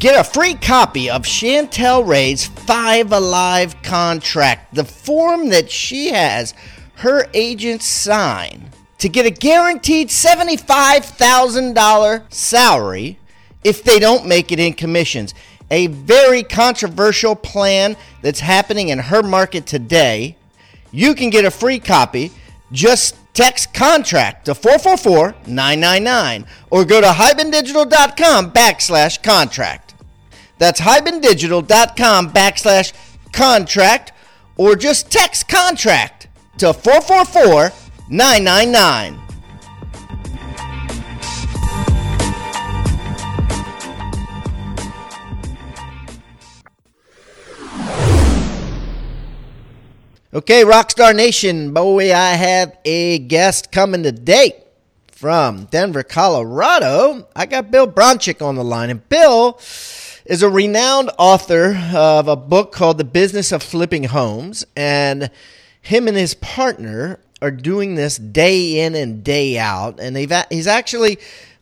Get a free copy of Chantel Ray's Five Alive contract, the form that she has her agents sign to get a guaranteed $75,000 salary if they don't make it in commissions. A very controversial plan that's happening in her market today. You can get a free copy. Just text contract to 444 999 or go to hibandigital.com backslash contract. That's hibandigital.com backslash contract or just text contract to 444 999. Okay, Rockstar Nation, boy, I have a guest coming today from Denver, Colorado. I got Bill Bronchick on the line, and Bill is a renowned author of a book called The Business of Flipping Homes. And him and his partner are doing this day in and day out. And they've, he's actually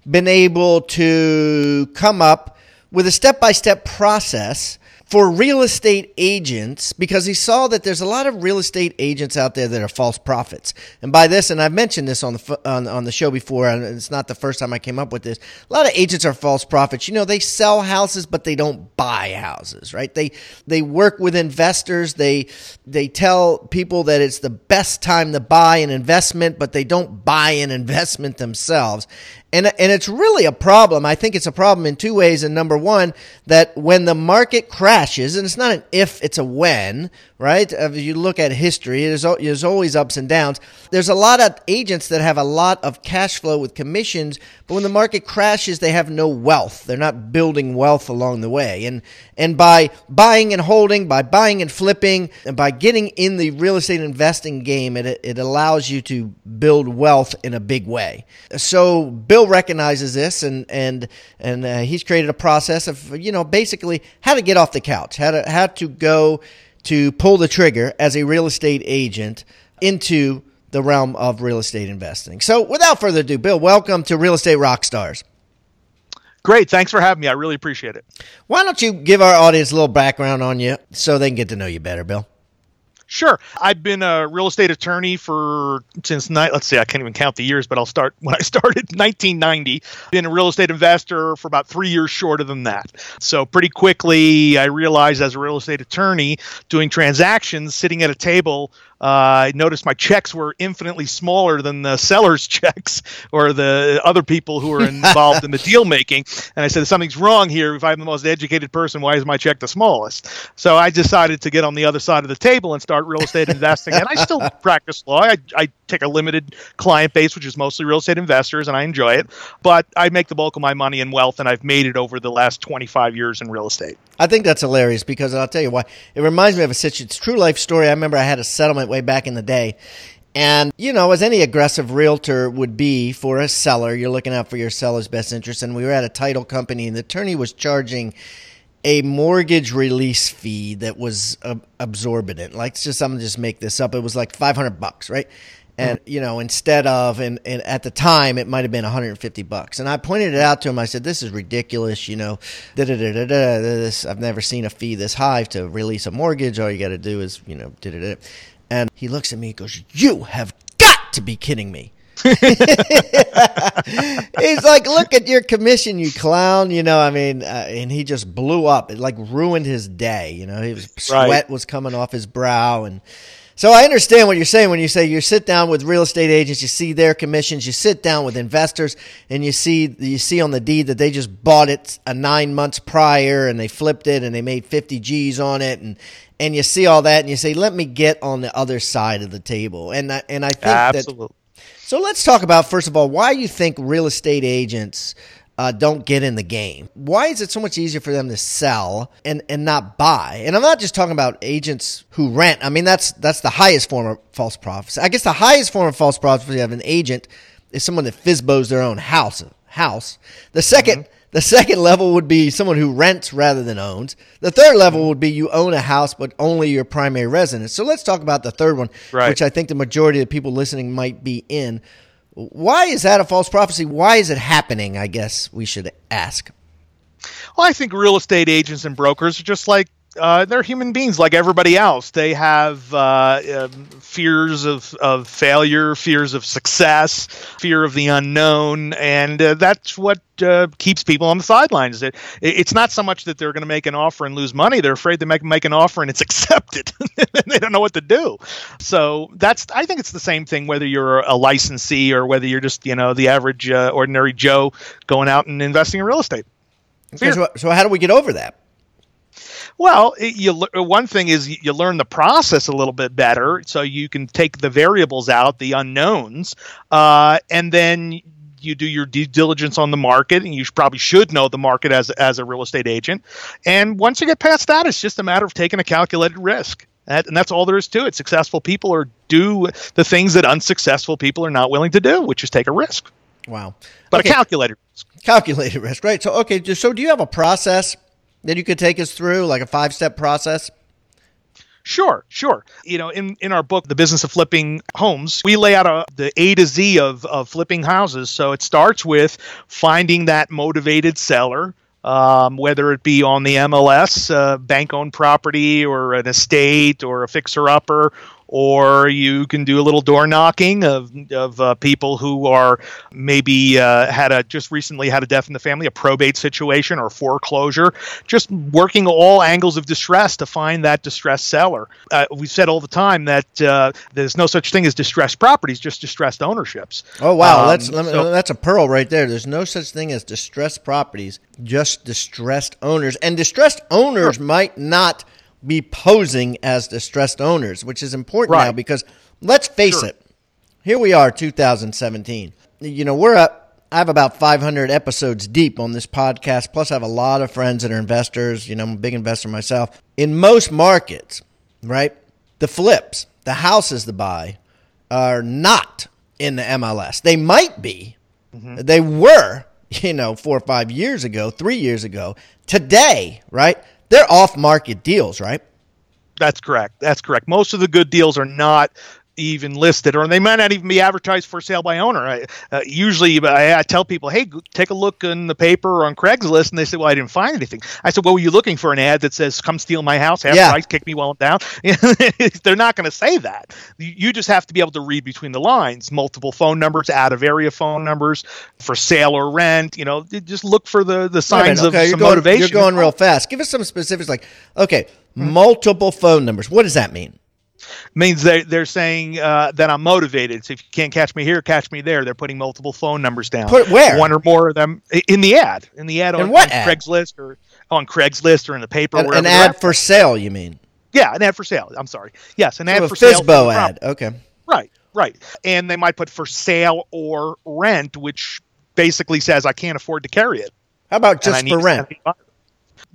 been able to come up with a step by step process for real estate agents because he saw that there's a lot of real estate agents out there that are false prophets. And by this, and I've mentioned this on the on, on the show before, and it's not the first time I came up with this. A lot of agents are false prophets. You know, they sell houses, but they don't buy houses, right? They they work with investors. They they tell people that it's the best time to buy an investment, but they don't buy an investment themselves. And, and it's really a problem. I think it's a problem in two ways. And number one, that when the market crashes, and it's not an if, it's a when, right? If you look at history, there's, always ups and downs. There's a lot of agents that have a lot of cash flow with commissions, but when the market crashes, they have no wealth. They're not building wealth along the way. And, and by buying and holding, by buying and flipping, and by getting in the real estate investing game, it, it allows you to build wealth in a big way. So Bill recognizes this, and and and uh, he's created a process of you know basically how to get off the couch, how to how to go to pull the trigger as a real estate agent into the realm of real estate investing. So, without further ado, Bill, welcome to Real Estate Rockstars. Great. Thanks for having me. I really appreciate it. Why don't you give our audience a little background on you so they can get to know you better, Bill? Sure. I've been a real estate attorney for since night. Let's see, I can't even count the years, but I'll start when I started 1990. Been a real estate investor for about three years shorter than that. So pretty quickly, I realized as a real estate attorney doing transactions, sitting at a table uh, I noticed my checks were infinitely smaller than the seller's checks or the other people who were involved in the deal making. And I said, something's wrong here. If I'm the most educated person, why is my check the smallest? So I decided to get on the other side of the table and start real estate investing. And I still practice law. I, I take a limited client base, which is mostly real estate investors, and I enjoy it. But I make the bulk of my money in wealth, and I've made it over the last 25 years in real estate. I think that's hilarious because I'll tell you why. It reminds me of a situation. It's true life story. I remember I had a settlement way back in the day. And, you know, as any aggressive realtor would be for a seller, you're looking out for your seller's best interest. And we were at a title company, and the attorney was charging a mortgage release fee that was uh, absorbent. Like, just, I'm just make this up. It was like 500 bucks, right? And you know instead of and, and at the time it might have been 150 bucks and i pointed it out to him i said this is ridiculous you know this i've never seen a fee this high to release a mortgage all you got to do is you know and he looks at me and goes you have got to be kidding me He's like, look at your commission, you clown. You know, I mean, uh, and he just blew up. It like ruined his day. You know, his sweat Right. was coming off his brow, and so I understand what you're saying when you say you sit down with real estate agents, you see their commissions, you sit down with investors, and you see you see on the deed that they just bought it a nine months prior, and they flipped it, and they made 50 G's on it, and and you see all that, and you say, let me get on the other side of the table, and I, and I think that Absolutely. so let's talk about first of all why you think real estate agents uh, don't get in the game. Why is it so much easier for them to sell and, and not buy? And I'm not just talking about agents who rent. I mean that's that's the highest form of false prophecy. I guess the highest form of false prophecy of an agent is someone that fizbos their own house. House. The 2nd the second level would be someone who rents rather than owns. The third level would be you own a house but only your primary residence. So let's talk about the third one, Right. which I think the majority of people listening might be in. Why is that a false prophecy? Why is it happening? I guess we should ask. Well, I think real estate agents and brokers are just like uh, they're human beings like everybody else. They have uh, um, fears of, of failure, fears of success, fear of the unknown, and uh, that's what uh, keeps people on the sidelines. It, it's not so much that they're going to make an offer and lose money; they're afraid they make make an offer and it's accepted, they don't know what to do. So that's I think it's the same thing whether you're a licensee or whether you're just you know the average uh, ordinary Joe going out and investing in real estate. Okay, so, so how do we get over that? Well, it, you one thing is you- you learn the process a little bit better, so you can take the variables out, the unknowns, uh, and then you do your due diligence on the market, and you probably should know the market as as a real estate agent. And once you get past that, it's just a matter of taking a calculated risk. That, and that's all there is to it. Successful people are do the things that unsuccessful people are not willing to do, which is take a risk, Wow. but Okay, a calculated risk. calculated risk, right? So okay, so do you have a process that you could take us through, like a five step process? Sure, sure. You know, in, in our book, The Business of Flipping Homes, we lay out a, the A to Z of, of flipping houses. So it starts with finding that motivated seller, um, whether it be on the MLS, uh, bank owned property, or an estate, or a fixer upper, or you can do a little door knocking of, of uh, people who are maybe uh, had a just recently had a death in the family, a probate situation or foreclosure, just working all angles of distress to find that distressed seller. Uh, we've said all the time that uh, there's no such thing as distressed properties, just distressed ownerships. Oh wow, Um, that's let me- so- that's a pearl right there. There's no such thing as distressed properties, just distressed owners. And distressed owners might not be posing as distressed owners, which is important now because let's face Sure. it. Here we are 2017. You know, we're up I have about 500 episodes deep on this podcast. Plus, I have a lot of friends that are investors. You know, I'm a big investor myself. In most markets, right, the flips, the houses to buy, are not in the MLS. They might be. Mm-hmm. They were, you know, four or five years ago, three years ago. Today, right? They're off market deals, right? That's correct. That's correct. Most of the good deals are not even listed, or they might not even be advertised for sale by owner. I, uh, usually, I, I tell people, "Hey, take a look in the paper or on Craigslist," and they say, "Well, I didn't find anything." I said, "Well, were you looking for an ad that says come steal my house, half Yeah. price, kick me while I'm down?" They're not going to say that. You just have to be able to read between the lines. Multiple phone numbers, out of area phone numbers for sale or rent. You know, just look for the the signs minute, of some going, motivation. You're going real fast. Give us some specifics like, okay, multiple phone numbers. What does that mean? Means they they're saying uh, that I'm motivated. So if you can't catch me here, catch me there. They're putting multiple phone numbers down. Put where? One or more of them in the ad. In the ad In on, what on ad? Craigslist or on Craigslist or in the paper. An, an ad for sale, you mean? yeah, an ad for sale. I'm sorry. Yes, an ad a for sale. Fizbo property. ad. Okay. Right, right. And they might put for sale or rent, which basically says I can't afford to carry it. How about just for rent?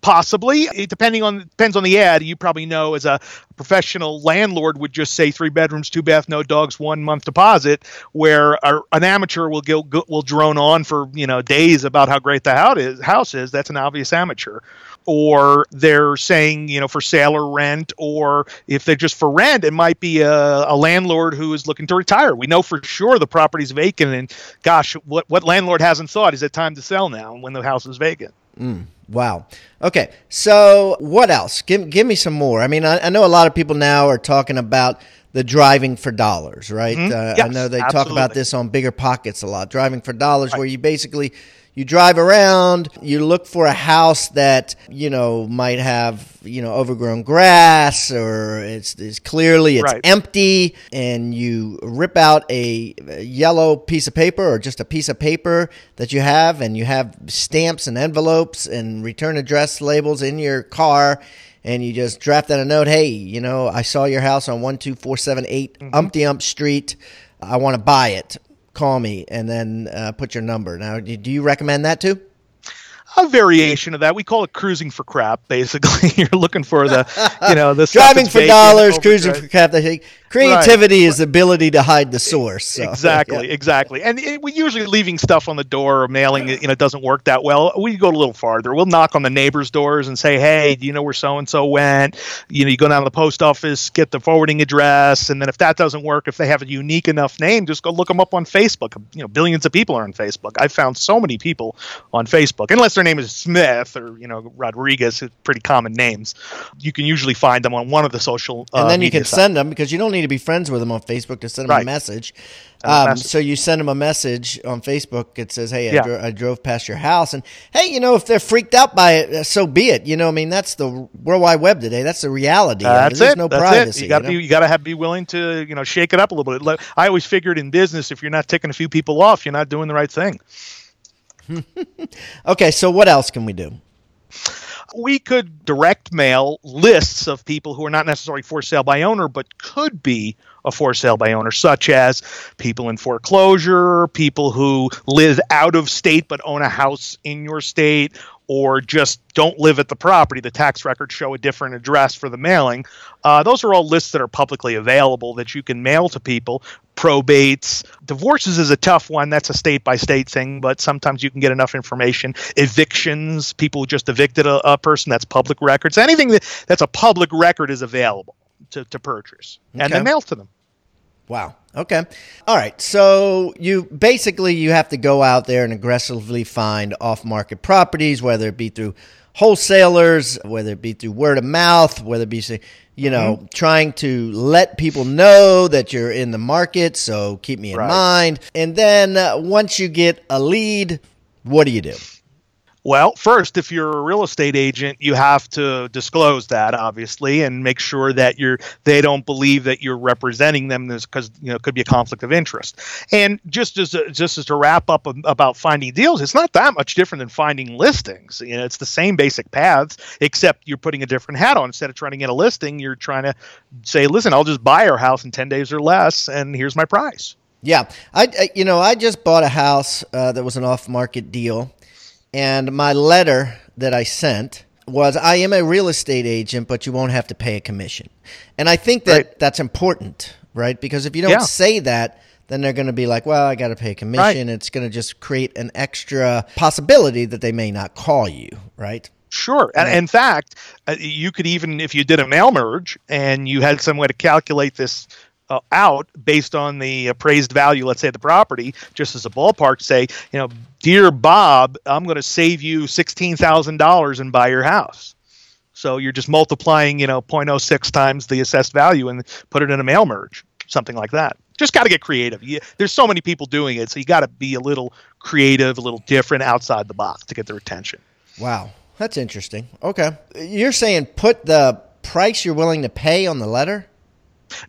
Possibly, it, depending on depends on the ad. You probably know as a professional landlord would just say three bedrooms, two bath, no dogs, one month deposit. Where an amateur will go, go will drone on for you know days about how great the house is. House is that's an obvious amateur. Or they're saying you know for sale or rent, or if they're just for rent, it might be a, a landlord who is looking to retire. We know for sure the property's vacant, and gosh, what what landlord hasn't thought is it time to sell now when the house is vacant? Wow. Okay. So what else? Give give me some more. I mean, I, I know a lot of people now are talking about the driving for dollars, right? Mhm. Uh, I know they talk about this on Bigger Pockets a lot. Driving for dollars, where you basically you drive around, you look for a house that you know might have you know overgrown grass or it's, it's clearly it's Right. empty, and you rip out a a yellow piece of paper or just a piece of paper that you have, and you have stamps and envelopes and return address labels in your car and you just draft out a note. Hey, you know, I saw your house on one two four seven eight Mm-hmm. Umpty Ump Street. I want to buy it. Call me and then uh, put your number. Now, do you recommend that too? A variation of that. We call it cruising for crap. Basically, you're looking for the, you know, the Driving for dollars, cruising for crap. They say creativity is the ability to hide the source. So, exactly, yeah. exactly. And it, we usually leaving stuff on the door or mailing it, you know, doesn't work that well. We go a little farther. We'll knock on the neighbors' doors and say, "Hey, do you know where so and so went?" You know, you go down to the post office, get the forwarding address, and then if that doesn't work, if they have a unique enough name, just go look them up on Facebook. You know, billions of people are on Facebook. I've found so many people on Facebook, unless their name is Smith or you know Rodriguez, pretty common names. You can usually find them on one of the social. And uh, then you can sites. send them because you don't need to be friends with them on Facebook to send them a message. A Um, message. So you send them a message on Facebook. It says, "Hey, I, Yeah. dro- I drove past your house," and hey, you know, if they're freaked out by it, uh, so be it. You know, I mean, that's the World Wide Web today. That's the reality. I mean, That's There's it. no That's privacy. it. You got to know? be you got to have be willing to you know shake it up a little bit. I always figured in business, if you're not ticking a few people off, you're not doing the right thing. Okay, so what else can we do? We could direct mail lists of people who are not necessarily for sale by owner, but could be a for sale by owner, such as people in foreclosure, people who live out of state but own a house in your state, or just don't live at the property. The tax records show a different address for the mailing. Uh, those are all lists that are publicly available that you can mail to people. Probates, divorces is a tough one. That's a state by state thing, but sometimes you can get enough information. Evictions, people who just evicted a, a person, that's public records. Anything that, that's a public record is available to, to purchase and Okay. then mail to them. Wow. Okay. All right. So you basically you have to go out there and aggressively find off-market properties, whether it be through wholesalers, whether it be through word of mouth, whether it be say, you know Mm-hmm. trying to let people know that you're in the market. So keep me in Right. mind. And then uh, once you get a lead, what do you do? Well, first, if you're a real estate agent, you have to disclose that obviously, and make sure that you're they don't believe that you're representing them because you know it could be a conflict of interest. And just as a, just as to wrap up about finding deals, it's not that much different than finding listings. You know, it's the same basic paths, except you're putting a different hat on. Instead of trying to get a listing, you're trying to say, "Listen, I'll just buy your house in ten days or less, and here's my price." Yeah, I, I you know I just bought a house uh, that was an off-market deal, and my letter that I sent was I am a real estate agent, but you won't have to pay a commission, and I think that Right. that's important, right? Because if you don't Yeah. say that. Then they're going to be like, well, I got to pay a commission. It's going to just create an extra possibility that they may not call you, right? Sure. And in fact, uh, you could even, if you did a mail merge and you had some way to calculate this uh, out based on the appraised value, let's say, the property, just as a ballpark, say, you know, dear Bob, I'm going to save you $16,000 and buy your house. So you're just multiplying, you know, 0.06 times the assessed value and put it in a mail merge, something like that. Just got to get creative. You, there's so many people doing it, so you got to be a little creative, a little different outside the box to get their attention. Wow, that's interesting. Okay, you're saying put the price you're willing to pay on the letter.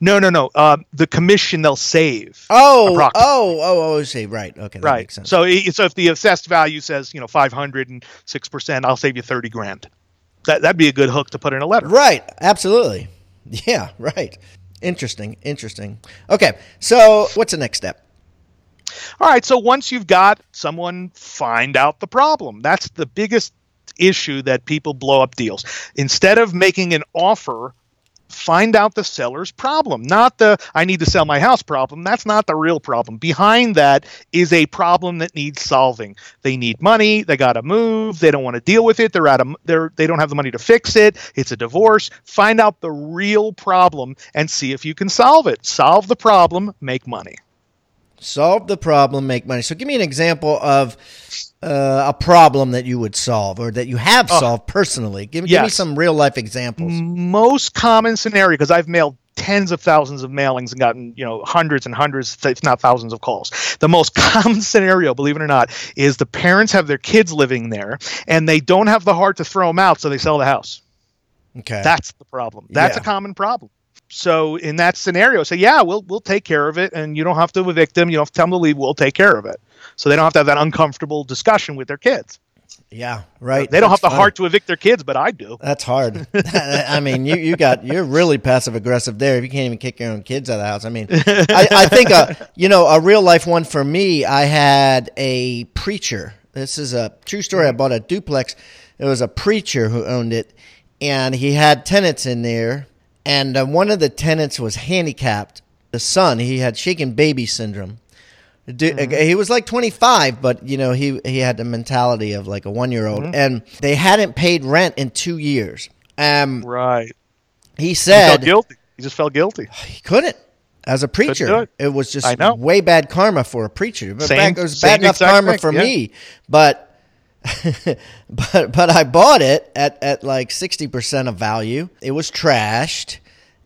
No, no, no. Uh, the commission they'll save. Oh, oh, oh, oh, see, right. Okay, that right. makes sense. So, so if the assessed value says you know five hundred and six percent, I'll save you thirty grand. That that'd be a good hook to put in a letter. Right, absolutely. Yeah, right. Interesting, interesting. Okay, so what's the next step? All right. So once you've got someone, find out the problem. That's the biggest issue that people blow up deals. Instead of making an offer, find out the seller's problem, not the I need to sell my house problem. That's not the real problem. Behind that is a problem that needs solving. They need money, they got to move, they don't want to deal with it, they're out of they're they don't have the money to fix it. It's a divorce. Find out the real problem and see if you can solve it. Solve the problem, make money. Solve the problem, make money. So, give me an example of uh, a problem that you would solve or that you have solved personally. Give, give me Oh. some real life examples. most common scenario because I've mailed tens of thousands of mailings and gotten you know hundreds and hundreds if not thousands of calls the most common scenario believe it or not is the parents have their kids living there and they don't have the heart to throw them out so they sell the house Okay. that's the problem that's Yeah. a common problem so in that scenario say yeah we'll we'll take care of it and you don't have to evict them you don't have to tell them to leave we'll take care of it so they don't have to have that uncomfortable discussion with their kids yeah. Right. they don't That's have the heart to evict their kids but i do That's hard. I mean, you, you got you're really passive aggressive there. If you can't even kick your own kids out of the house, I mean, I, I think a you know a real life one for me. I had a preacher. This is a true story. I bought a duplex. It was a preacher who owned it, and he had tenants in there, and uh, one of the tenants was handicapped. The son, he had shaken baby syndrome. The du- He was like 25, but you know he he had the mentality of like a one year old, and they hadn't paid rent in two years. Um, right he said he guilty he just felt guilty he couldn't as a preacher. It. it. was just I know. way bad karma for a preacher. But Same- back, it was bad enough karma thing, for yeah. me. But but but I bought it at at like sixty percent of value. It was trashed,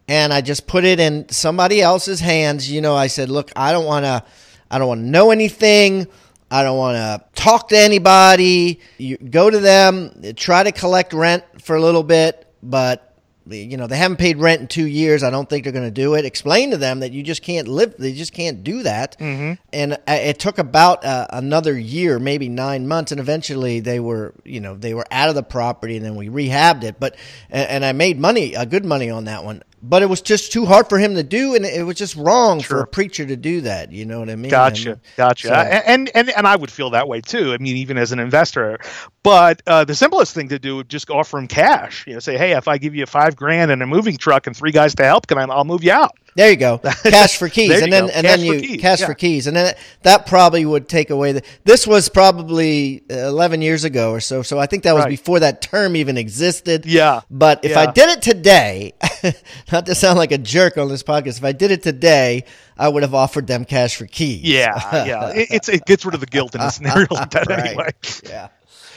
and I just put it in somebody else's hands. You know, I said, look, I don't want to, I don't want to know anything. I don't want to talk to anybody. You go to them, try to collect rent for a little bit, but you know they haven't paid rent in two years. I don't think they're going to do it. Explain to them that you just can't live. They just can't do that. Mm-hmm. And uh, it took about uh, another year, maybe nine months, and eventually they were, you know, they were out of the property, and then we rehabbed it. But and, and I made money, a good money on that one. But it was just too hard for him to do, and it was just wrong for a preacher to do that. You know what I mean? Gotcha, gotcha. so- and, and and I would feel that way too. I mean, even as an investor. But uh, the simplest thing to do would just offer him cash. You know, say, hey, if I give you five grand and a moving truck and three guys to help, can I? I'll move you out. There you go. Cash for keys, and then go. and Cash then for you keys, cash yeah. for keys, and then that probably would take away the. This was probably eleven years ago or so, so I think that was Right. before that term even existed. Yeah. But if I did it today, not to sound like a jerk on this podcast, if I did it today, I would have offered them cash for keys. Yeah, yeah. It, it's it gets rid of the guilt in a scenario like that Right. anyway. yeah.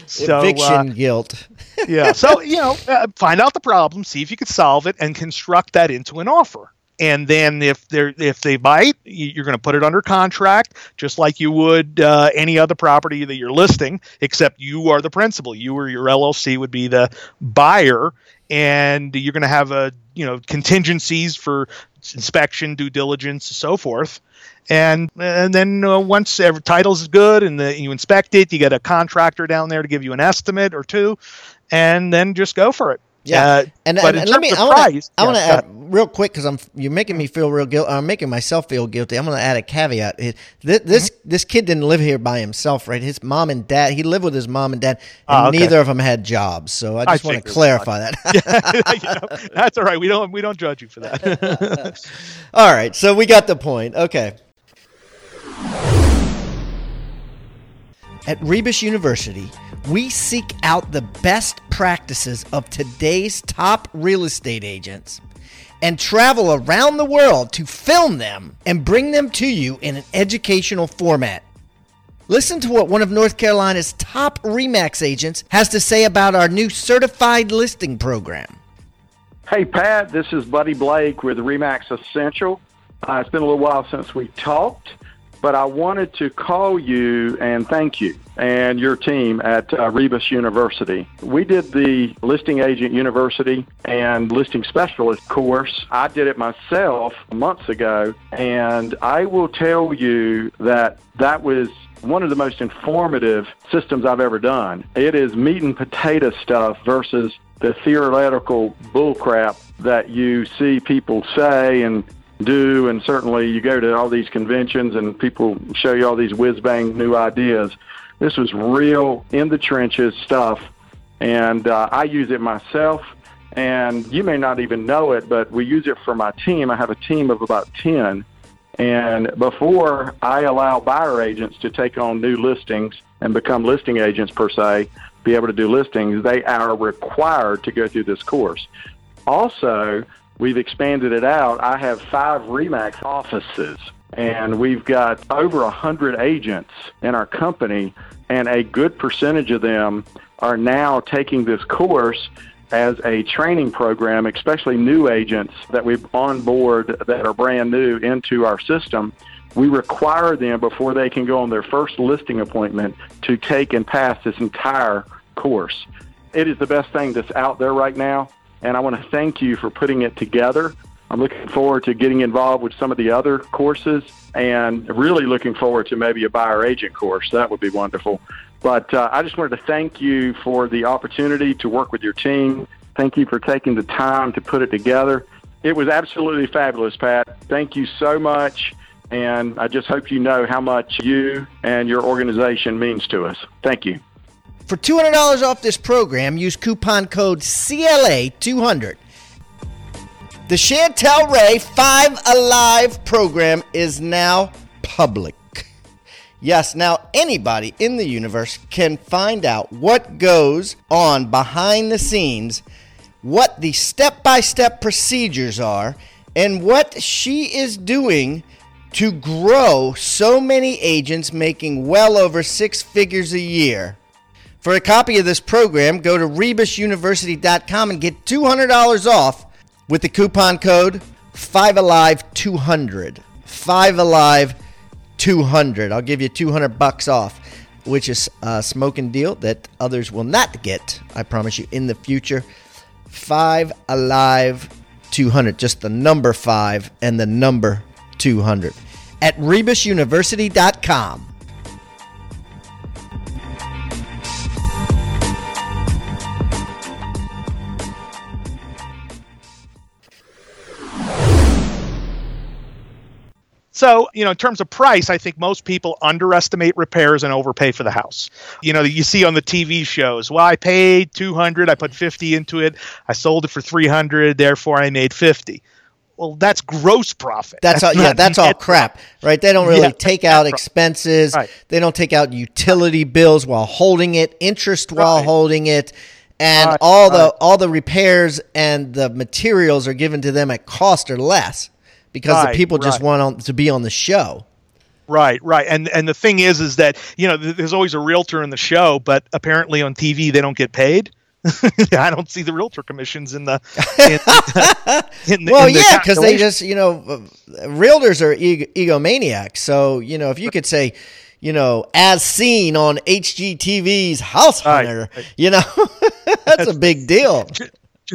So, uh, Eviction guilt. yeah. So you know, uh, find out the problem, see if you can solve it, and construct that into an offer. And then if they if they bite, you- you're going to put it under contract, just like you would uh, any other property that you're listing, except you are the principal. You or your LLC would be the buyer, and you're going to have a you know contingencies for inspection, due diligence, so forth. And and then uh, once every title's good and the, you inspect it, you get a contractor down there to give you an estimate or two, and then just go for it. Yeah. Uh, And, and, and let me. I want to. I want to yeah, add real quick because I'm. You're making me feel real guilty. I'm making myself feel guilty. I'm going to add a caveat. This this, Mm-hmm. this kid didn't live here by himself, right? His mom and dad. He lived with his mom and dad, and Ah, okay. neither of them had jobs. So I just want to clarify that. You know, that's all right. We don't we don't judge you for that. All right. So we got the point. Okay. At Rebus University, we seek out the best practices of today's top real estate agents and travel around the world to film them and bring them to you in an educational format. Listen to what one of North Carolina's top REMAX agents has to say about our new certified listing program. Hey, Pat, this is Buddy Blake with Remax Essential. Uh, it's been a little while since we talked, but I wanted to call you and thank you and your team at uh, Rebus University. We did the Listing Agent University and Listing Specialist course. I did it myself months ago, and I will tell you that that was one of the most informative systems I've ever done. It is meat and potato stuff versus the theoretical bullcrap that you see people say and do, and certainly you go to all these conventions and people show you all these whiz bang new ideas. This was real in the trenches stuff, and uh, I use it myself. And you may not even know it, but we use it for my team. I have a team of about 10. And before I allow buyer agents to take on new listings and become listing agents per se, be able to do listings, they are required to go through this course. Also, we've expanded it out. I have five REMAX offices, and we've got over a hundred agents in our company, and a good percentage of them are now taking this course as a training program, especially new agents that we've on board that are brand new into our system. We require them before they can go on their first listing appointment to take and pass this entire course. It is the best thing that's out there right now, and I want to thank you for putting it together. I'm looking forward to getting involved with some of the other courses and really looking forward to maybe a buyer agent course. That would be wonderful. But uh, I just wanted to thank you for the opportunity to work with your team. Thank you for taking the time to put it together. It was absolutely fabulous, Pat. Thank you so much. And I just hope you know how much you and your organization means to us. Thank you. For $200 off this program, use coupon code CLA200. The Chantel Ray 5 Alive program is now public. Yes, now anybody in the universe can find out what goes on behind the scenes, what the step by step procedures are, and what she is doing to grow so many agents making well over six figures a year. For a copy of this program, go to rebusuniversity.com and get $200 off with the coupon code 5alive200. 5alive 200. I'll give you 200 bucks off, which is a smoking deal that others will not get, I promise you, in the future. 5 Alive 200, just the number 5 and the number 200 at rebusuniversity.com. So, you know, in terms of price, I think most people underestimate repairs and overpay for the house. You know, you see on the TV shows, well, I paid 200, I put 50 into it, I sold it for 300, therefore I made 50. Well, that's gross profit. That's, all, yeah, that's all crap, right? They don't really yeah, take out expenses. Right. They don't take out utility bills while holding it, interest while right. holding it, and right. all the all the repairs and the materials are given to them at cost or less because right, the people just right. want on, to be on the show. Right, right, and and the thing is, is that you know there's always a realtor in the show, but apparently on TV they don't get paid. I don't see the realtor commissions in the. In, in the well, in yeah, because they just you know, uh, realtors are ego- egomaniacs. So you know, if you could say, you know, as seen on HGTV's House Hunter, right. you know, that's a big deal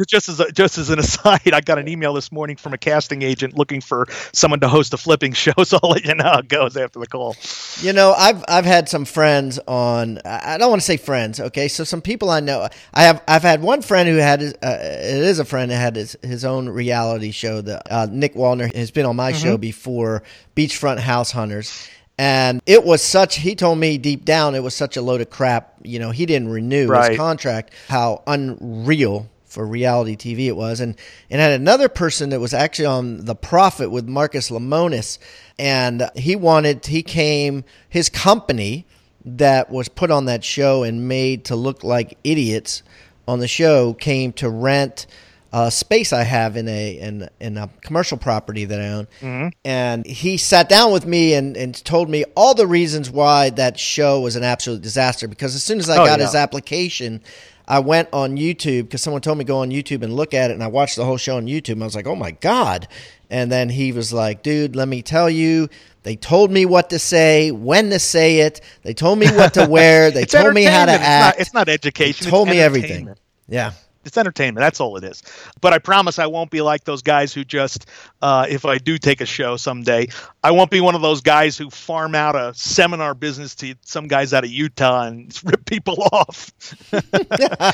just as a, just as an aside, I got an email this morning from a casting agent looking for someone to host a flipping show. So I'll let you know how it goes after the call. You know, I've I've had some friends on. I don't want to say friends. Okay, so some people I know. I have I've had one friend who had his, uh, it is a friend that had his, his own reality show. That uh, Nick Wallner has been on my mm-hmm. show before, Beachfront House Hunters. And it was such, he told me deep down, it was such a load of crap. You know, he didn't renew right. his contract, how unreal for reality TV it was, and and had another person that was actually on The Profit with Marcus Lemonis, and he wanted he came his company that was put on that show and made to look like idiots on the show came to rent a space I have in a in in a commercial property that I own, mm-hmm. and he sat down with me and and told me all the reasons why that show was an absolute disaster. Because as soon as I oh, got yeah. his application, I went on YouTube because someone told me go on YouTube and look at it, and I watched the whole show on YouTube. And I was like, oh my god! And then he was like, dude, let me tell you. They told me what to say, when to say it. They told me what to wear. They told me how to act. It's not, it's not education. They told me everything. Yeah. It's entertainment. That's all it is. But I promise I won't be like those guys who just, uh, if I do take a show someday, I won't be one of those guys who farm out a seminar business to some guys out of Utah and rip people off.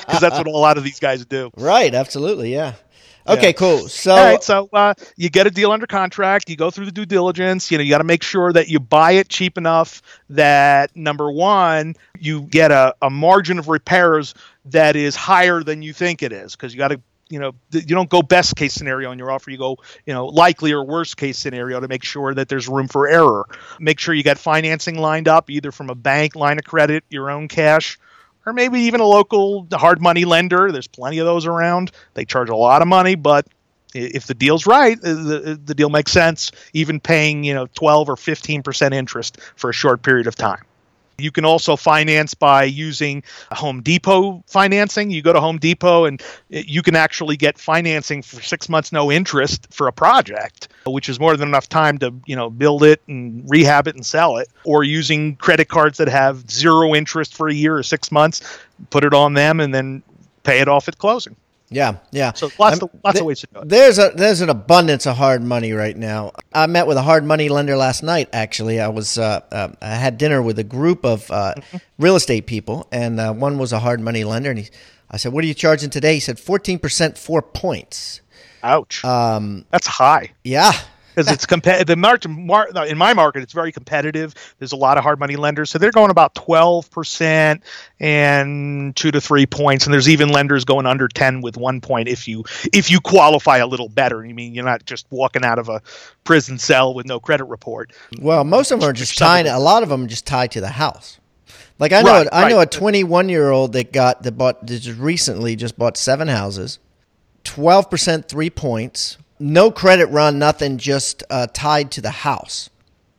Because that's what a lot of these guys do. Right. Absolutely. Yeah. Okay, yeah. cool. So, all right, so uh, you get a deal under contract. You go through the due diligence. You know, you got to make sure that you buy it cheap enough that number one, you get a, a margin of repairs that is higher than you think it is, because you got to, you know, you don't go best case scenario on your offer. You go, you know, likely or worst case scenario to make sure that there's room for error. Make sure you got financing lined up, either from a bank, line of credit, your own cash or maybe even a local hard money lender. There's plenty of those around. They charge a lot of money, but if the deal's right, uh, the, uh, the deal makes sense, even paying, you know, 12 or 15% interest for a short period of time. You can also finance by using Home Depot financing. You go to Home Depot and you can actually get financing for six months, no interest for a project, which is more than enough time to you know build it and rehab it and sell it. Or using credit cards that have zero interest for a year or six months, put it on them and then pay it off at closing. Yeah, yeah. So lots, of, lots th- of ways to do it. There's a there's an abundance of hard money right now. I met with a hard money lender last night. Actually, I was uh, uh, I had dinner with a group of uh, mm-hmm. real estate people, and uh, one was a hard money lender. And he, I said, "What are you charging today?" He said, 14 percent, four points." Ouch. Um, That's high. Yeah, because it's competitive. The market, mar- in my market, it's very competitive. There's a lot of hard money lenders, so they're going about 12 percent and two to three points, and there's even lenders going under 10 with one point if you if you qualify a little better. You mean you're not just walking out of a prison cell with no credit report. Well, most of them are just tied. A lot of them are just tied to the house. Like I know, right, I know a 21 year old that got that bought that just recently just bought seven houses, 12 percent three points no credit run, nothing, just uh, tied to the house.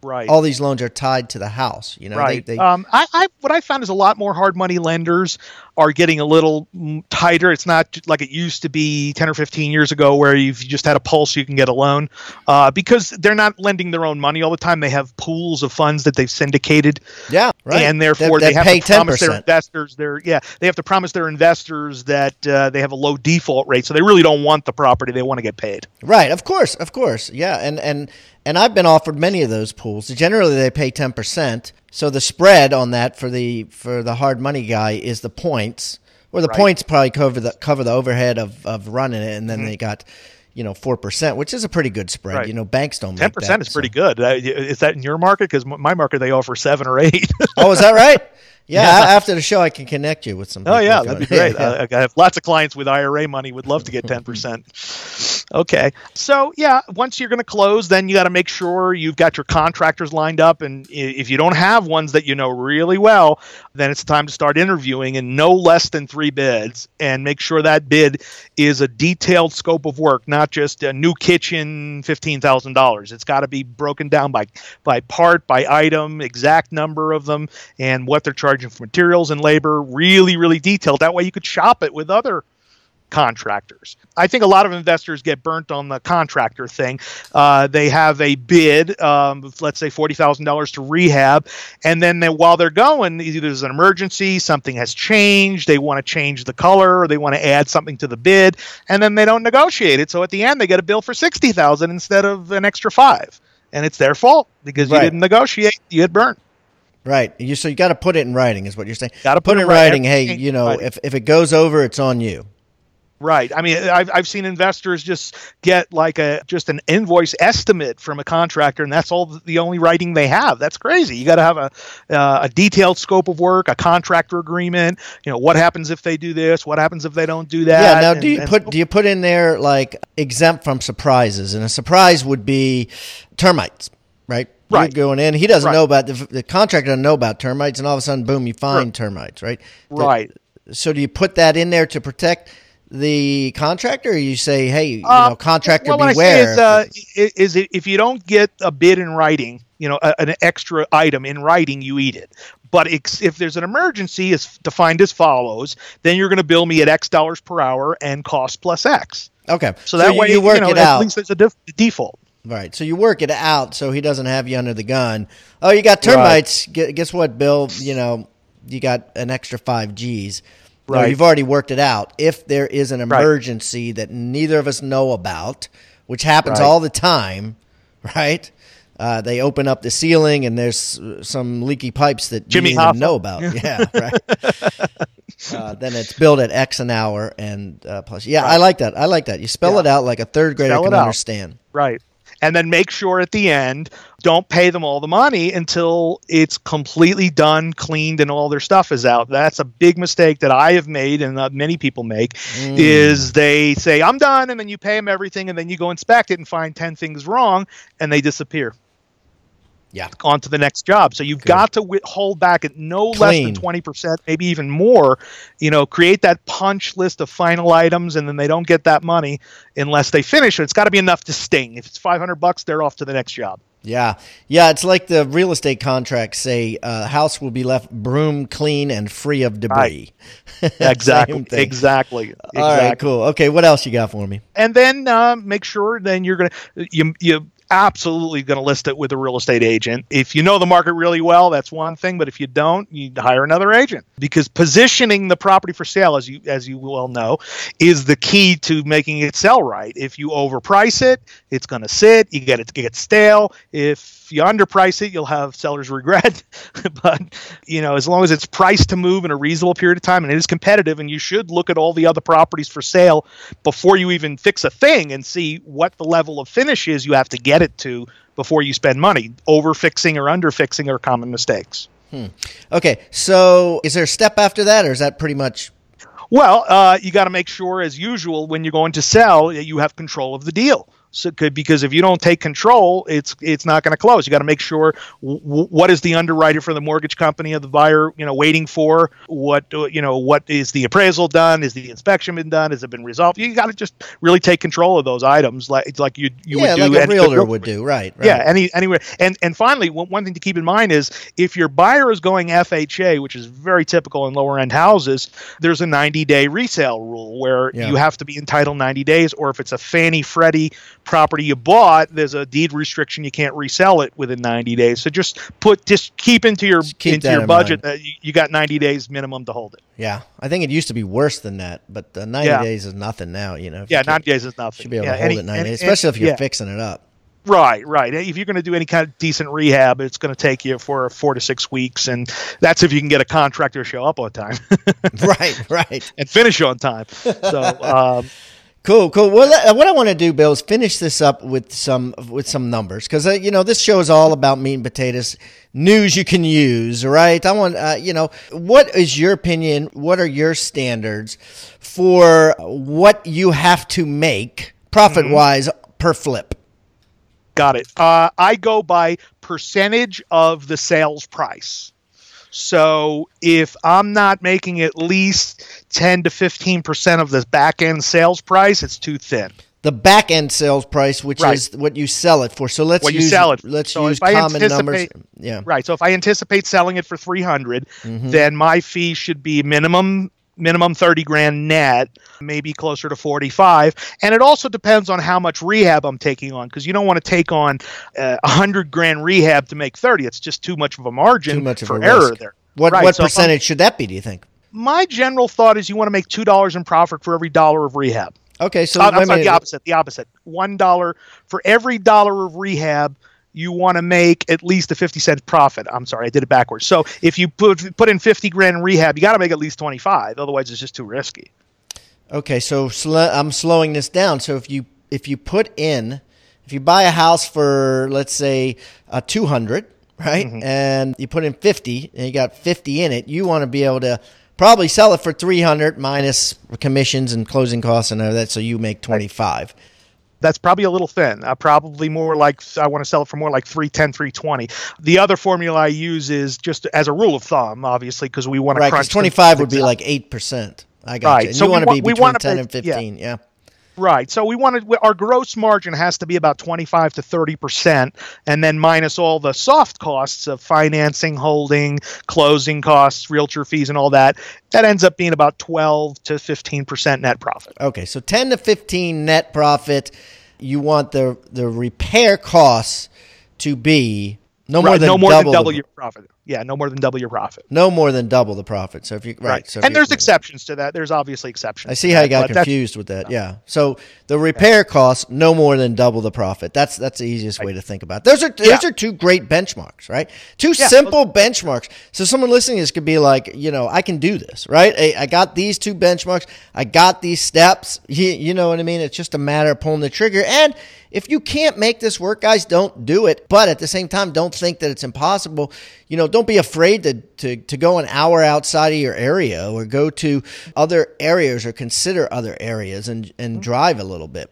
Right. All these loans are tied to the house. You know. Right. They, they, um, I, I what I found is a lot more hard money lenders are getting a little tighter. It's not like it used to be 10 or 15 years ago where you've just had a pulse, you can get a loan uh, because they're not lending their own money all the time. They have pools of funds that they've syndicated. Yeah, right. And therefore they, they have to promise 10%. their investors their yeah, they have to promise their investors that uh, they have a low default rate. So they really don't want the property. They want to get paid. Right. Of course. Of course. Yeah. And, and, and I've been offered many of those pools. Generally, they pay 10%. So the spread on that for the for the hard money guy is the points, or the right. points probably cover the cover the overhead of, of running it, and then mm-hmm. they got you know four percent, which is a pretty good spread. Right. You know, banks don't ten percent is so. pretty good. Uh, is that in your market? Because my market they offer seven or eight. oh, is that right? Yeah, yeah, after the show, I can connect you with some. Oh yeah, that'd be great. I have lots of clients with IRA money would love to get ten percent. Okay, so yeah, once you're going to close, then you got to make sure you've got your contractors lined up, and if you don't have ones that you know really well, then it's time to start interviewing, and no less than three bids, and make sure that bid is a detailed scope of work, not just a new kitchen, fifteen thousand dollars. It's got to be broken down by by part, by item, exact number of them, and what they're charging charging for materials and labor, really, really detailed. That way you could shop it with other contractors. I think a lot of investors get burnt on the contractor thing. Uh, they have a bid, um, let's say forty thousand dollars to rehab, and then they, while they're going, either there's an emergency, something has changed, they want to change the color, or they want to add something to the bid, and then they don't negotiate it. So at the end, they get a bill for sixty thousand instead of an extra five, and it's their fault because right. you didn't negotiate, you get burnt. Right. You so you got to put it in writing is what you're saying. Got to put, put, it in writing. Hey, you know, if if it goes over, it's on you. Right. I mean, I've, I've seen investors just get like a just an invoice estimate from a contractor, and that's all the only writing they have. That's crazy. You got to have a uh, a detailed scope of work, a contractor agreement. You know, what happens if they do this? What happens if they don't do that? Yeah. Now, and, do you put do you put in there like exempt from surprises? And a surprise would be termites, right? right. You're going in. He doesn't right. know about the, the contractor doesn't know about termites, and all of a sudden, boom, you find right. termites, right? Right. So do you put that in there to protect the contractor, or you say, hey, you uh, know, contractor well, beware? Is, uh, is it, if you don't get a bid in writing, you know, a, an extra item in writing, you eat it. But if there's an emergency, it's defined as follows, then you're going to bill me at X dollars per hour and cost plus X. Okay. So that so way you work you know, it out. At least there's a def- default. Right. So you work it out so he doesn't have you under the gun. Oh, you got termites. Right. Guess what, Bill? You know, you got an extra five G's. Right. No, you've already worked it out. If there is an emergency right. that neither of us know about, which happens right. all the time, right? Uh, they open up the ceiling and there's some leaky pipes that Jimmy you didn't know about. yeah, right. uh, then it's billed at X an hour and uh, plus. Yeah, I like that. I like that. You spell yeah. it out like a third grader spell can understand. Right and then make sure at the end don't pay them all the money until it's completely done, cleaned, and all their stuff is out. That's a big mistake that I have made and uh, many people make. Mm. Is they say I'm done, and then you pay them everything, and then you go inspect it and find ten things wrong, and they disappear yeah. on to the next job. So you've Good. got to w- hold back at no Clean. less than 20%, maybe even more. You know, create that punch list of final items, and then they don't get that money unless they finish it. It's got to be enough to sting. If it's 500 bucks, they're off to the next job. Yeah, yeah. It's like the real estate contracts say: uh, house will be left broom clean and free of debris. exactly. Exactly. All right. Cool. Okay. What else you got for me? And then uh, make sure then you're gonna you you absolutely going to list it with a real estate agent. If you know the market really well, that's one thing, but if you don't, you need to hire another agent because positioning the property for sale as you as you well know is the key to making it sell right. If you overprice it, it's going to sit, you get it get stale. If you underprice it, you'll have sellers regret. but you know, as long as it's priced to move in a reasonable period of time and it is competitive, and you should look at all the other properties for sale before you even fix a thing and see what the level of finish is you have to get it to before you spend money. Over fixing or under fixing are common mistakes. Hmm. Okay, so is there a step after that, or is that pretty much well, uh, you got to make sure, as usual, when you're going to sell, you have control of the deal. So, because if you don't take control, it's it's not going to close. You got to make sure w- what is the underwriter for the mortgage company of the buyer, you know, waiting for what uh, you know what is the appraisal done? Is the inspection been done? Has it been resolved? You got to just really take control of those items, like like you you yeah, would do like a realtor would do, right, right? Yeah, any anywhere. And and finally, one, one thing to keep in mind is if your buyer is going FHA, which is very typical in lower end houses, there's a 90 day resale rule where yeah. you have to be entitled 90 days, or if it's a Fannie Freddie property you bought, there's a deed restriction. You can't resell it within 90 days. So just put just keep into your keep into your in budget mind. that you, you, got 90 days minimum to hold it. Yeah, I think it used to be worse than that, but the 90 yeah. days is nothing now. You know. Yeah, 90 days is nothing. Should be able yeah, to hold any, it 90 days, especially if you're yeah. fixing it up. Right, right. If you're going to do any kind of decent rehab, it's going to take you for four to six weeks, and that's if you can get a contractor to show up on time. right, right, and finish on time. So, um, Cool, cool. Well, what I want to do, Bill, is finish this up with some with some numbers because uh, you know this show is all about meat and potatoes, news you can use, right? I want, uh, you know, what is your opinion? What are your standards for what you have to make profit wise mm-hmm. per flip? Got it. Uh, I go by percentage of the sales price. So if I'm not making at least 10 to 15% of the back end sales price, it's too thin. The back end sales price, which right. is what you sell it for. So let's what use, you sell it. Let's so use common numbers. Yeah. Right. So if I anticipate selling it for 300, mm-hmm. then my fee should be minimum minimum 30 grand net, maybe closer to 45. And it also depends on how much rehab I'm taking on because you don't want to take on uh, 100 grand rehab to make 30. It's just too much of a margin too much of for error risk. there. What, right. what so percentage should that be, do you think? My general thought is you want to make $2 in profit for every dollar of rehab. Okay, so uh, I'm sorry, the opposite. The opposite. One dollar for every dollar of rehab you want to make at least a 50 cent profit. I'm sorry, I did it backwards. So if you put put in 50 grand in rehab, you got to make at least 25. Otherwise, it's just too risky. Okay, so sl- I'm slowing this down. So if you if you put in if you buy a house for let's say a 200, right? Mm-hmm. And you put in 50 and you got 50 in it, you want to be able to probably sell it for 300 minus commissions and closing costs and all that so you make 25 that's probably a little thin. Uh, probably more like I want to sell it for more like 310, 320. The other formula I use is just as a rule of thumb, obviously, because we want to right, crunch. 25 would be like 8%. I got right. you. And so you want to be between 10 and 15, yeah. yeah. Right. So we wanted our gross margin has to be about 25 to 30 percent, and then minus all the soft costs of financing, holding, closing costs, realtor fees, and all that. That ends up being about 12 to 15 percent net profit. Okay, so 10 to 15 net profit. You want the the repair costs to be no more right, than no more double than double your profit. Yeah, no more than double your profit. No more than double the profit. So if you right, right. So and there's exceptions to that. There's obviously exceptions. I see how you got confused with that. Yeah. So the repair yeah. costs no more than double the profit. That's that's the easiest right. way to think about. It. Those are those yeah. are two great benchmarks, right? Two yeah. simple benchmarks. So someone listening to this could be like, you know, I can do this, right? I, I got these two benchmarks. I got these steps. You, you know what I mean? It's just a matter of pulling the trigger and if you can't make this work, guys, don't do it. But at the same time, don't think that it's impossible. You know, don't be afraid to, to, to go an hour outside of your area or go to other areas or consider other areas and, and mm-hmm. drive a little bit.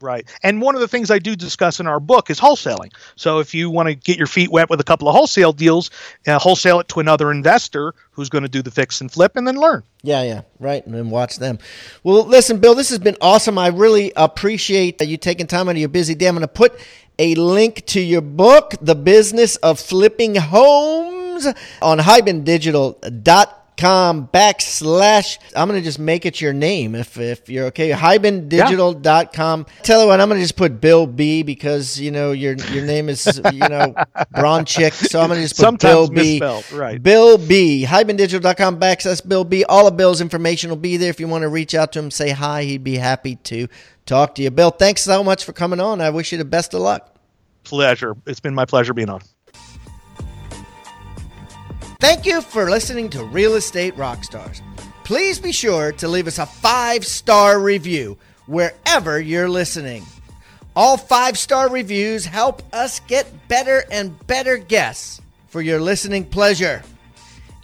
Right. And one of the things I do discuss in our book is wholesaling. So if you want to get your feet wet with a couple of wholesale deals, uh, wholesale it to another investor who's going to do the fix and flip and then learn. Yeah, yeah, right. And then watch them. Well, listen, Bill, this has been awesome. I really appreciate you taking time out of your busy day. I'm going to put a link to your book, The Business of Flipping Homes, on hibandigital.com backslash. I'm going to just make it your name if, if you're okay. hibandigital.com. Tell you what, I'm going to just put Bill B because, you know, your your name is, you know, Bronchick. So I'm going to just put Sometimes Bill B. misspelled, right. Bill B. Hibandigital.com backslash Bill B. All of Bill's information will be there. If you want to reach out to him, say hi. He'd be happy to talk to you. Bill, thanks so much for coming on. I wish you the best of luck. Pleasure. It's been my pleasure being on. Thank you for listening to Real Estate Rockstars. Please be sure to leave us a five star review wherever you're listening. All five star reviews help us get better and better guests for your listening pleasure.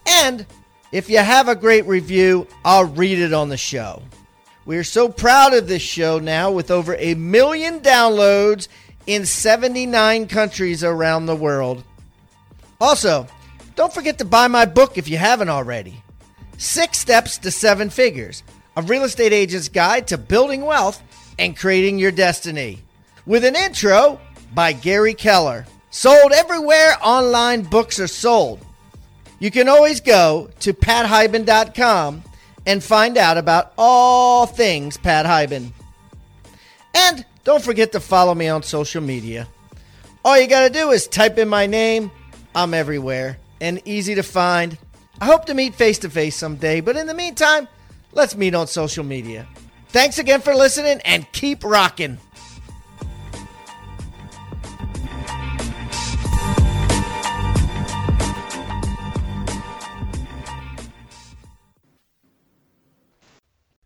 And if you have a great review, I'll read it on the show. We are so proud of this show now with over a million downloads in 79 countries around the world. Also, don't forget to buy my book if you haven't already Six Steps to Seven Figures A Real Estate Agent's Guide to Building Wealth and Creating Your Destiny. With an intro by Gary Keller. Sold everywhere online books are sold. You can always go to pathiban.com and find out about all things Pat Hiban. And don't forget to follow me on social media. All you got to do is type in my name. I'm everywhere and easy to find. I hope to meet face to face someday, but in the meantime, let's meet on social media. Thanks again for listening and keep rocking.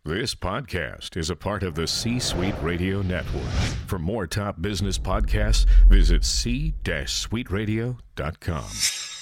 This podcast is a part of the C Suite Radio Network. For more top business podcasts, visit c-suiteradio.com.